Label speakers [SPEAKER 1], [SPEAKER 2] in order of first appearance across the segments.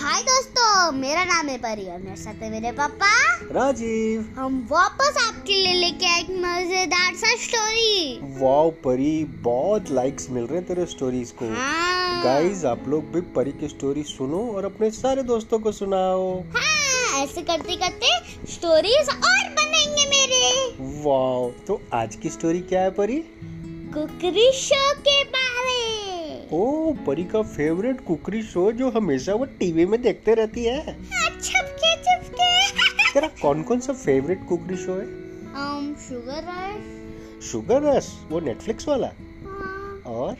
[SPEAKER 1] हाय दोस्तों मेरा नाम है परी और मेरे साथ है मेरे पापा।
[SPEAKER 2] राजीव।
[SPEAKER 1] हम वापस आपके लिए लेके आए एक मज़ेदार सा स्टोरी
[SPEAKER 2] वाओ परी बहुत लाइक्स मिल रहे हैं तेरे स्टोरीज को।
[SPEAKER 1] हाँ।
[SPEAKER 2] गाइस आप लोग भी परी की स्टोरी सुनो और अपने सारे दोस्तों को सुनाओ।
[SPEAKER 1] हाँ ऐसे करते करते स्टोरीज और बनेंगे मेरे।
[SPEAKER 2] वाओ तो आज की स्टोरी क्या है परी?
[SPEAKER 1] कुकरी शो के
[SPEAKER 2] ओ परी का फेवरेट कुकरी शो जो हमेशा वो टीवी में देखते रहती है
[SPEAKER 1] हाँ, छुपके छुपके
[SPEAKER 2] तेरा कौन कौन सा फेवरेट कुकरी शो है
[SPEAKER 1] um, sugar rice
[SPEAKER 2] sugar rush वो नेटफ्लिक्स वाला
[SPEAKER 1] हाँ,
[SPEAKER 2] और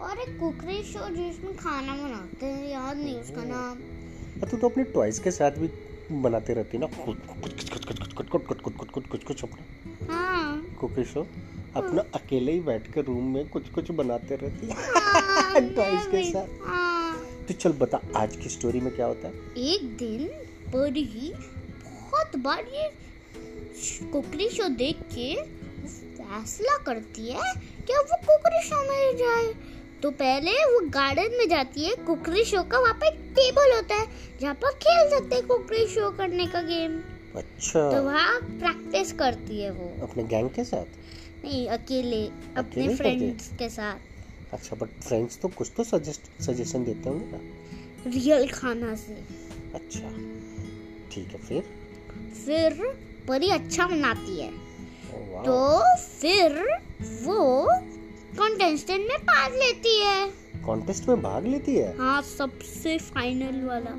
[SPEAKER 1] और एक कुकरी शो जिसमें खाना बनाते हैं याद नहीं उसका नाम
[SPEAKER 2] तू तो अपने टॉयज के साथ भी बनाते रहती ना खुद कुछ कुछ कुछ कुछ कुछ कुछ कुछ कुछ कुछ कुछ कुछ अपना
[SPEAKER 1] हाँ
[SPEAKER 2] कुकी शो अपना अकेले ही बैठ कर रूम में कुछ कुछ बनाते रहती है।
[SPEAKER 1] हाँ,
[SPEAKER 2] टॉयज के साथ।
[SPEAKER 1] हाँ।
[SPEAKER 2] तो चल बता आज की स्टोरी में क्या होता है?
[SPEAKER 1] एक दिन परी बहुत बार ये कुकरी शो देख के फैसला करती है कि अब वो कुकरी शो में जाए। तो पहले वो गार्डन में जाती है कुकरी शो का वहाँ पे एक टेबल होता है जहाँ पर खेल सकते हैं कुकरी शो करने का गेम
[SPEAKER 2] अच्छा।
[SPEAKER 1] तो वहाँ प्रैक्टिस करती है वो।
[SPEAKER 2] अपने गैंग के साथ?
[SPEAKER 1] नहीं अकेले अपने? फ्रेंड्स के साथ।
[SPEAKER 2] अच्छा बट फ्रेंड्स तो कुछ तो सजेस्ट सजेशन देते होंगे ना?
[SPEAKER 1] रियल खाना से।
[SPEAKER 2] अच्छा ठीक है फिर?
[SPEAKER 1] फिर परी अच्छा बनाती है। तो फिर वो कंटेस्टेंट में पार्ट लेती है।
[SPEAKER 2] कॉन्टेस्ट में भाग लेती है?
[SPEAKER 1] हाँ सबसे फाइनल वाला।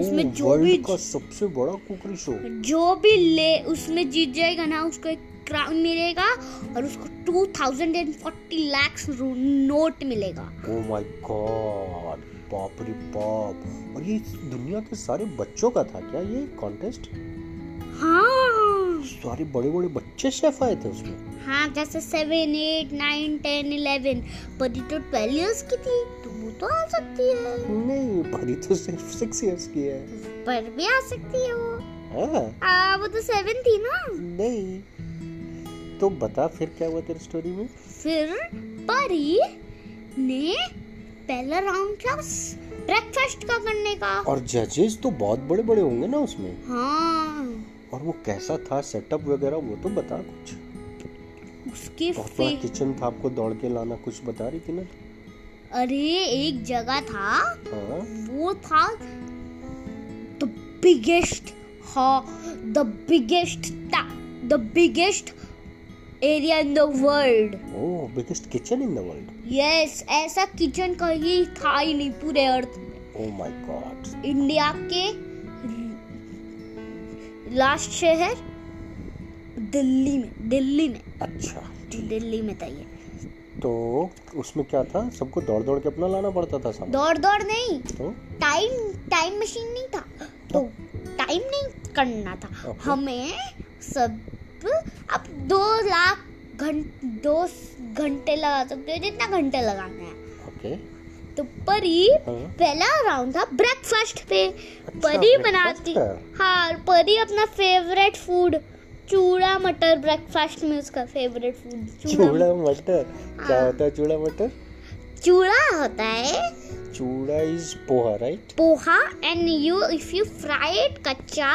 [SPEAKER 1] इसमें जो भी
[SPEAKER 2] का सबसे बड़ा कुकरी शो
[SPEAKER 1] जो भी ले उसमें जीत जाएगा ना उसको एक क्राउन मिलेगा और उसको 2040 लाख नोट मिलेगा।
[SPEAKER 2] ओ माय गॉड बाप रे बाप। और ये दुनिया के सारे बच्चों का था क्या ये कॉन्टेस्ट
[SPEAKER 1] हाँ।
[SPEAKER 2] सारे बड़े बड़े बच्चे शेफ आए थे उसमें।
[SPEAKER 1] हाँ जैसे seven eight nine ten eleven Pari तो ट्वेल्व इयर्स की थी तो वो तो आ सकती है।
[SPEAKER 2] नहीं भरी तो सिर्फ़ सिक्स इयर्स की है।
[SPEAKER 1] पर भी आ सकती है वो।
[SPEAKER 2] हाँ।
[SPEAKER 1] आ, वो तो सेवन थी ना।
[SPEAKER 2] नहीं। तो बता फिर क्या हुआ तेरी स्टोरी में?
[SPEAKER 1] फिर परी ने पहला राउंड था ब्रेकफास्ट का करने का।
[SPEAKER 2] और जजेस तो बहुत बड़े बड़े होंगे ना उसमें।
[SPEAKER 1] हाँ।
[SPEAKER 2] और वो कैसा था सेटअप वगैरह वो तो बता कुछ।
[SPEAKER 1] उसके
[SPEAKER 2] बहुत. किचन था आपको दौड़ के लाना कुछ बता रही थी ना?
[SPEAKER 1] अरे एक जगह था।
[SPEAKER 2] हाँ।
[SPEAKER 1] वो था द बिगेस्ट हाँ the biggest the biggest area in the world
[SPEAKER 2] oh biggest kitchen in the world
[SPEAKER 1] yes ऐसा किचन कहीं था ही नहीं पूरे अर्थ में।
[SPEAKER 2] ओ माय गॉड
[SPEAKER 1] इंडिया के लास्ट शहर दिल्ली में दिल्ली में।
[SPEAKER 2] अच्छा।
[SPEAKER 1] दिल्ली में था ये।
[SPEAKER 2] तो उसमें क्या था? सबको दौड़ दौड़ के अपना लाना पड़ता था सामान।
[SPEAKER 1] दौड़ दौड़ नहीं।
[SPEAKER 2] तो?
[SPEAKER 1] टाइम टाइम मशीन नहीं था। तो टाइम नहीं करना था। हमें सब अब दो लाख घंटे दो घंटे लगा सकते हो जितना घंटे लगाना है
[SPEAKER 2] ओके
[SPEAKER 1] तो परी
[SPEAKER 2] हाँ।
[SPEAKER 1] पहला राउंड था ब्रेकफास्ट पे
[SPEAKER 2] अच्छा,
[SPEAKER 1] परी बनाती
[SPEAKER 2] है।
[SPEAKER 1] परी अपना फेवरेट फ़ूड चूड़ा मटर ब्रेकफास्ट में उसका फेवरेट फ़ूड
[SPEAKER 2] चूड़ा मटर क्या
[SPEAKER 1] हाँ।
[SPEAKER 2] होता है चूड़ा मटर
[SPEAKER 1] चूड़ा होता है।
[SPEAKER 2] Chura is poha right
[SPEAKER 1] poha and you if you fry it कच्चा?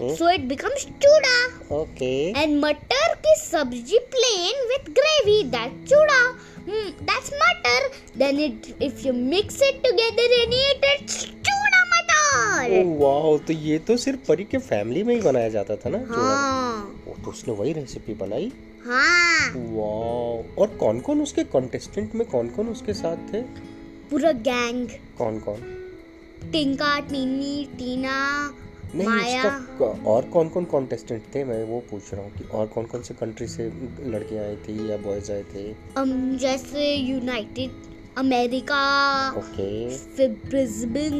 [SPEAKER 1] So it becomes chura.
[SPEAKER 2] Okay
[SPEAKER 1] and मटर की सब्ज़ी plain with gravy that chura. That's matar. Then it if you mix it together and eat it matar
[SPEAKER 2] wow तो ये तो सिर्फ़ परी के फैमिली में ही बनाया जाता था ना
[SPEAKER 1] हाँ।
[SPEAKER 2] वो तो उसने वही रेसिपी बनाई।
[SPEAKER 1] हाँ।
[SPEAKER 2] वाओ और कौन कौन उसके कॉन्टेस्टेंट में कौन कौन उसके साथ थे?
[SPEAKER 1] पूरा गैंग
[SPEAKER 2] कौन कौन
[SPEAKER 1] टिंका टीनी टीना
[SPEAKER 2] नहीं
[SPEAKER 1] माया।
[SPEAKER 2] और कौन कौन कॉन्टेस्टेंट थे? मैं वो पूछ रहा हूँ कि और कौन कौन से कंट्री से लड़कियाँ आई थी या बॉयज़ आए थे?
[SPEAKER 1] um, जैसे यूनाइटेड अमेरिका
[SPEAKER 2] ओके
[SPEAKER 1] फिर ब्रिस्बेन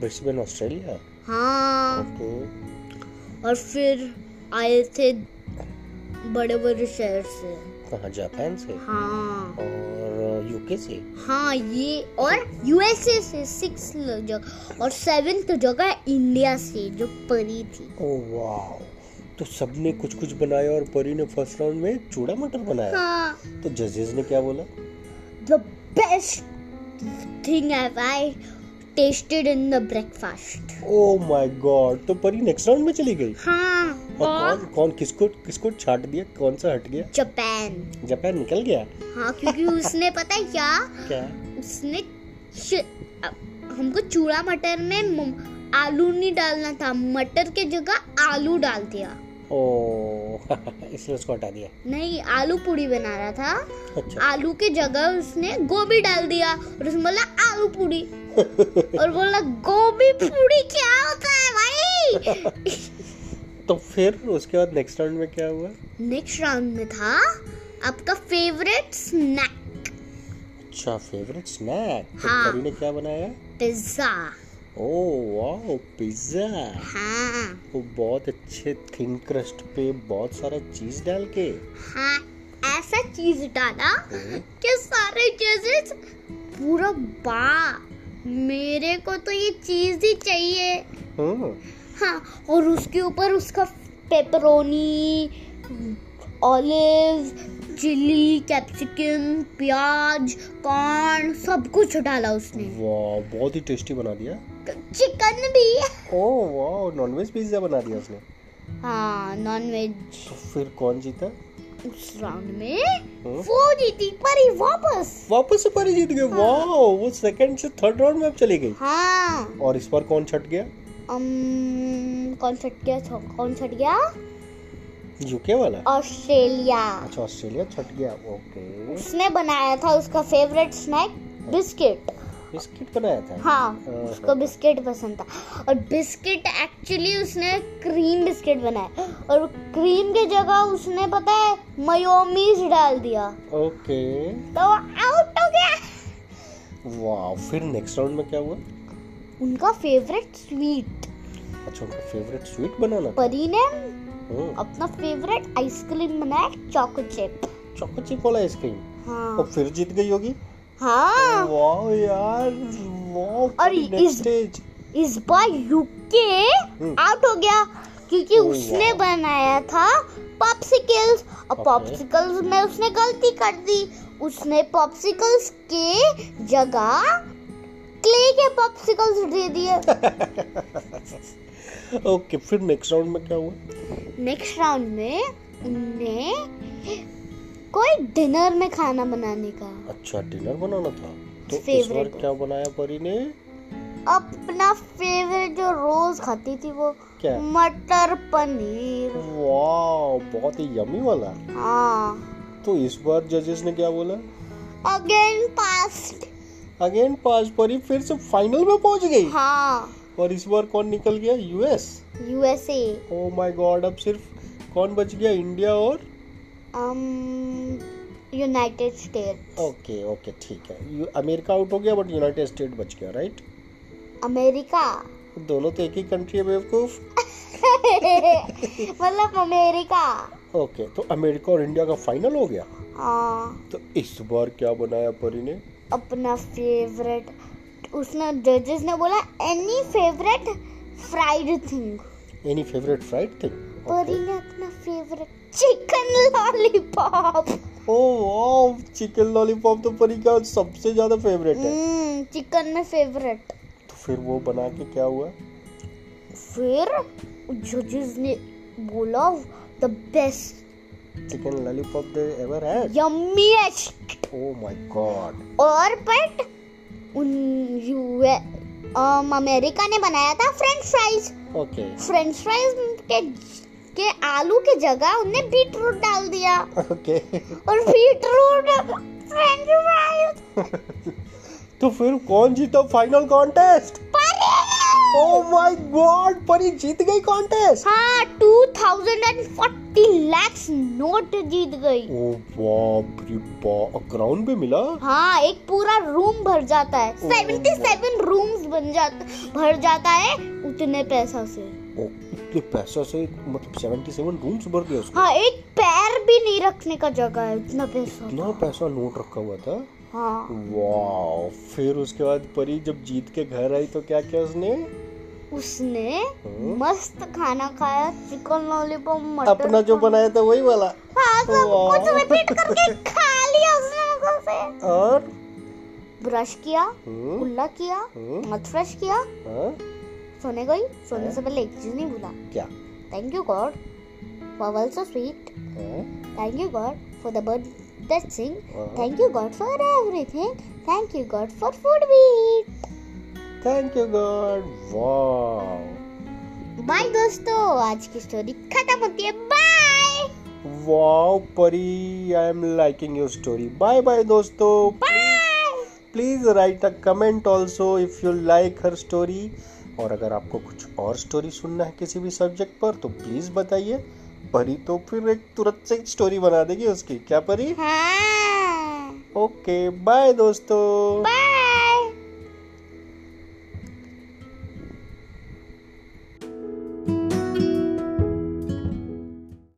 [SPEAKER 2] ब्रिस्बेन ऑस्ट्रेलिया?
[SPEAKER 1] हाँ। और फिर आए थे बड़े बड़े शहर से।
[SPEAKER 2] कहाँ जापान से?
[SPEAKER 1] हाँ।
[SPEAKER 2] और यूके से?
[SPEAKER 1] हाँ ये और यूएसए से सिक्स जगह। और सेवेंथ जगह इंडिया से जो परी थी।
[SPEAKER 2] ओ वाओ तो सबने कुछ कुछ बनाया और परी ने फ़र्स्ट राउंड में चूड़ा मटर बनाया।
[SPEAKER 1] हाँ।
[SPEAKER 2] तो जजेस ने क्या बोला?
[SPEAKER 1] The best thing have I tasted in the breakfast.
[SPEAKER 2] Oh my god तो परी नेक्स्ट राउंड में चली गई?
[SPEAKER 1] हाँ
[SPEAKER 2] और कौन कौन किसको किसको छाट दिया कौन सा हट गया?
[SPEAKER 1] जापान।
[SPEAKER 2] जापान निकल गया?
[SPEAKER 1] हाँ क्योंकि उसने पता है क्या?
[SPEAKER 2] क्या?
[SPEAKER 1] उसने हमको चूड़ा मटर में आलू नहीं डालना था मटर के जगह आलू डाल दिया।
[SPEAKER 2] ओ इसलिए उसको हटा दिया।
[SPEAKER 1] नहीं आलू पूरी बना रहा था।
[SPEAKER 2] अच्छा।
[SPEAKER 1] आलू के जगह उसने गोभी डाल दिया और उसने बोला आलू पूड़ी और बोला गोभी पूड़ी क्या होता है भाई?
[SPEAKER 2] तो फिर उसके बाद नेक्स्ट राउंड में क्या हुआ?
[SPEAKER 1] नेक्स्ट राउंड में था आपका फेवरेट स्नैक
[SPEAKER 2] अच्छा फेवरेट स्नैक तो
[SPEAKER 1] हाँ।
[SPEAKER 2] परी ने क्या बनाया?
[SPEAKER 1] पिज्जा
[SPEAKER 2] ओ वाओ पिज्जा
[SPEAKER 1] हाँ।
[SPEAKER 2] वो बहुत अच्छे थिन क्रस्ट पे बहुत सारा चीज़ डाल के।
[SPEAKER 1] हाँ ऐसा चीज़ डाला
[SPEAKER 2] हम्म,
[SPEAKER 1] कि सारे चीजेस पूरा बा मेरे को तो ये चीज़ ही चाहिए।
[SPEAKER 2] हम्म,
[SPEAKER 1] हाँ और उसके ऊपर उसका पेपरोनी ऑलिव चिली कैप्सिकम प्याज कॉर्न सब कुछ डाला उसने।
[SPEAKER 2] वाह बहुत ही टेस्टी बना दिया।
[SPEAKER 1] चिकन भी।
[SPEAKER 2] ओ वाह नॉनवेज पिज्जा बना दिया उसने।
[SPEAKER 1] हाँ नॉन वेज
[SPEAKER 2] तो फिर कौन जीता?
[SPEAKER 1] उस राउंड में
[SPEAKER 2] हम्म,
[SPEAKER 1] वो जीती पर ही वापस।
[SPEAKER 2] वापस से परी जीत गए वाह वो सेकंड से थर्ड राउंड में अब चली गई।
[SPEAKER 1] हाँ।
[SPEAKER 2] और इस बार कौन छट गया?
[SPEAKER 1] अम, कौन छट गया कौन छट गया?
[SPEAKER 2] यूके वाला?
[SPEAKER 1] ऑस्ट्रेलिया।
[SPEAKER 2] अच्छा ऑस्ट्रेलिया छट गया ओके
[SPEAKER 1] उसने बनाया था उसका फेवरेट स्नैक बिस्किट।
[SPEAKER 2] बिस्किट बनाया था।
[SPEAKER 1] हाँ
[SPEAKER 2] हाँ,
[SPEAKER 1] उसको बिस्किट पसंद था। और बिस्किट एक्चुअली उसने क्रीम बिस्किट बनाया और क्रीम के जगह उसने पता है मयोमीज डाल दिया।
[SPEAKER 2] ओके।
[SPEAKER 1] तो आउट हो गया।
[SPEAKER 2] वाह फिर नेक्स्ट राउंड में क्या हुआ?
[SPEAKER 1] उनका फेवरेट स्वीट
[SPEAKER 2] अच्छा उनका फेवरेट स्वीट बनाना
[SPEAKER 1] परी ने अपना फेवरेट आइसक्रीम बनाया चॉको चिप
[SPEAKER 2] चॉको चिप वाला आइसक्रीम
[SPEAKER 1] हाँ।
[SPEAKER 2] और फिर जीत गई होगी?
[SPEAKER 1] हाँ।
[SPEAKER 2] वाह यार
[SPEAKER 1] और इस- इस बार यूके
[SPEAKER 2] हम्म।
[SPEAKER 1] आउट हो गया क्योंकि उसने बनाया था पॉप्सिकल्स और
[SPEAKER 2] Okay.
[SPEAKER 1] पॉप्सिकल्स में उसने गलती कर दी। उसने पॉप्सिकल्स के जगह क्ले के पॉप्सिकल्स दे दिए।
[SPEAKER 2] ओके फिर नेक्स्ट राउंड में क्या हुआ?
[SPEAKER 1] नेक्स्ट राउंड में उनने कोई डिनर में खाना बनाने का।
[SPEAKER 2] अच्छा डिनर बनाना था? तो इस बार क्या बनाया परी ने?
[SPEAKER 1] अपना फेवरेट जो रोज खाती थी वो
[SPEAKER 2] क्या?
[SPEAKER 1] मटर पनीर।
[SPEAKER 2] वाह बहुत ही यमी वाला।
[SPEAKER 1] हाँ।
[SPEAKER 2] तो इस बार जजेस ने क्या बोला?
[SPEAKER 1] अगेन पास्ट
[SPEAKER 2] अगेन पाँच परी फिर से फाइनल में पहुँच गई।
[SPEAKER 1] हाँ।
[SPEAKER 2] और इस बार कौन निकल गया? US
[SPEAKER 1] USA
[SPEAKER 2] oh my God अब सिर्फ़ कौन बच गया? इंडिया और
[SPEAKER 1] यूनाइटेड स्टेट
[SPEAKER 2] ओके ओके ठीक है। अमेरिका आउट हो गया बट यूनाइटेड स्टेट बच गया राइट
[SPEAKER 1] अमेरिका?
[SPEAKER 2] दोनों तो एक ही कंट्री है बेवकूफ़।
[SPEAKER 1] मतलब अमेरिका।
[SPEAKER 2] ओके तो अमेरिका और इंडिया का फाइनल हो गया?
[SPEAKER 1] हाँ।
[SPEAKER 2] तो इस बार क्या बनाया परी ने?
[SPEAKER 1] अपना फेवरेट उसने जजेस ने बोला any favourite fried thing
[SPEAKER 2] any favourite fried thing
[SPEAKER 1] Pari ने अपना favourite chicken lollipop
[SPEAKER 2] oh wow chicken lollipop तो परी का सबसे ज़्यादा फेवरेट है।
[SPEAKER 1] चिकन में फेवरेट
[SPEAKER 2] तो फिर वो बना के क्या हुआ?
[SPEAKER 1] फिर जजेस ने बोला the best
[SPEAKER 2] chicken lollipop they ever had
[SPEAKER 1] yummiest
[SPEAKER 2] oh my god
[SPEAKER 1] और बट उन यूए um, अमेरिका ने बनाया था French fries
[SPEAKER 2] okay
[SPEAKER 1] French fries के के आलू के जगह उनने बीटरूट डाल दिया।
[SPEAKER 2] ओके।
[SPEAKER 1] और बीटरूट फ्रेंच फ्राइज
[SPEAKER 2] तो फिर कौन जीता final contest oh my god Pari जीत गई कॉन्टेस्ट
[SPEAKER 1] हाँ 2040 lakhs नोट जीत गई।
[SPEAKER 2] ओ बाप। रे बाप क्राउन भी मिला?
[SPEAKER 1] हाँ एक पूरा रूम भर जाता है।
[SPEAKER 2] ओह।
[SPEAKER 1] 77 रूम्स बन जाता भर जाता है उतने पैसा से।
[SPEAKER 2] ओ इतने पैसा से मतलब 77 रूम्स भर दिया उसको।
[SPEAKER 1] हाँ एक पैर भी नहीं रखने का जगह है इतना पैसा।
[SPEAKER 2] इतना पैसा नोट रखा हुआ था?
[SPEAKER 1] हाँ।
[SPEAKER 2] फिर उसके बाद परी जब जीत के घर आई तो क्या किया उसने?
[SPEAKER 1] उसने
[SPEAKER 2] हम्म।
[SPEAKER 1] मस्त खाना खाया चिकन लॉलीपॉप मटर
[SPEAKER 2] अपना जो बनाया था वही वाला।
[SPEAKER 1] हाँ सब कुछ रिपीट करके खा लिया उसने से।
[SPEAKER 2] और?
[SPEAKER 1] ब्रश किया
[SPEAKER 2] हम्म,
[SPEAKER 1] कुल्ला किया
[SPEAKER 2] हम्म,
[SPEAKER 1] मत फ्रेश किया।
[SPEAKER 2] हाँ,
[SPEAKER 1] सोने गई। सोने से पहले एक चीज़ नहीं भूला।
[SPEAKER 2] क्या?
[SPEAKER 1] Thank you God for world so sweet
[SPEAKER 2] हाँ,
[SPEAKER 1] thank you God for the bird that sing
[SPEAKER 2] हाँ।
[SPEAKER 1] Thank you God for everything thank you God for food we eat
[SPEAKER 2] thank you God वाह
[SPEAKER 1] बाय दोस्तों। आज की story खत्म होती है। Bye
[SPEAKER 2] wow Pari I am liking your story bye bye दोस्तों।
[SPEAKER 1] Bye
[SPEAKER 2] please write a comment also if you like her story और अगर आपको कुछ और स्टोरी सुनना है किसी भी सब्जेक्ट पर तो प्लीज़ बताइए। परी तो फिर एक तुरंत से स्टोरी बना देगी उसकी। क्या परी?
[SPEAKER 1] हाँ।
[SPEAKER 2] ओके बाय दोस्तों।
[SPEAKER 1] बाय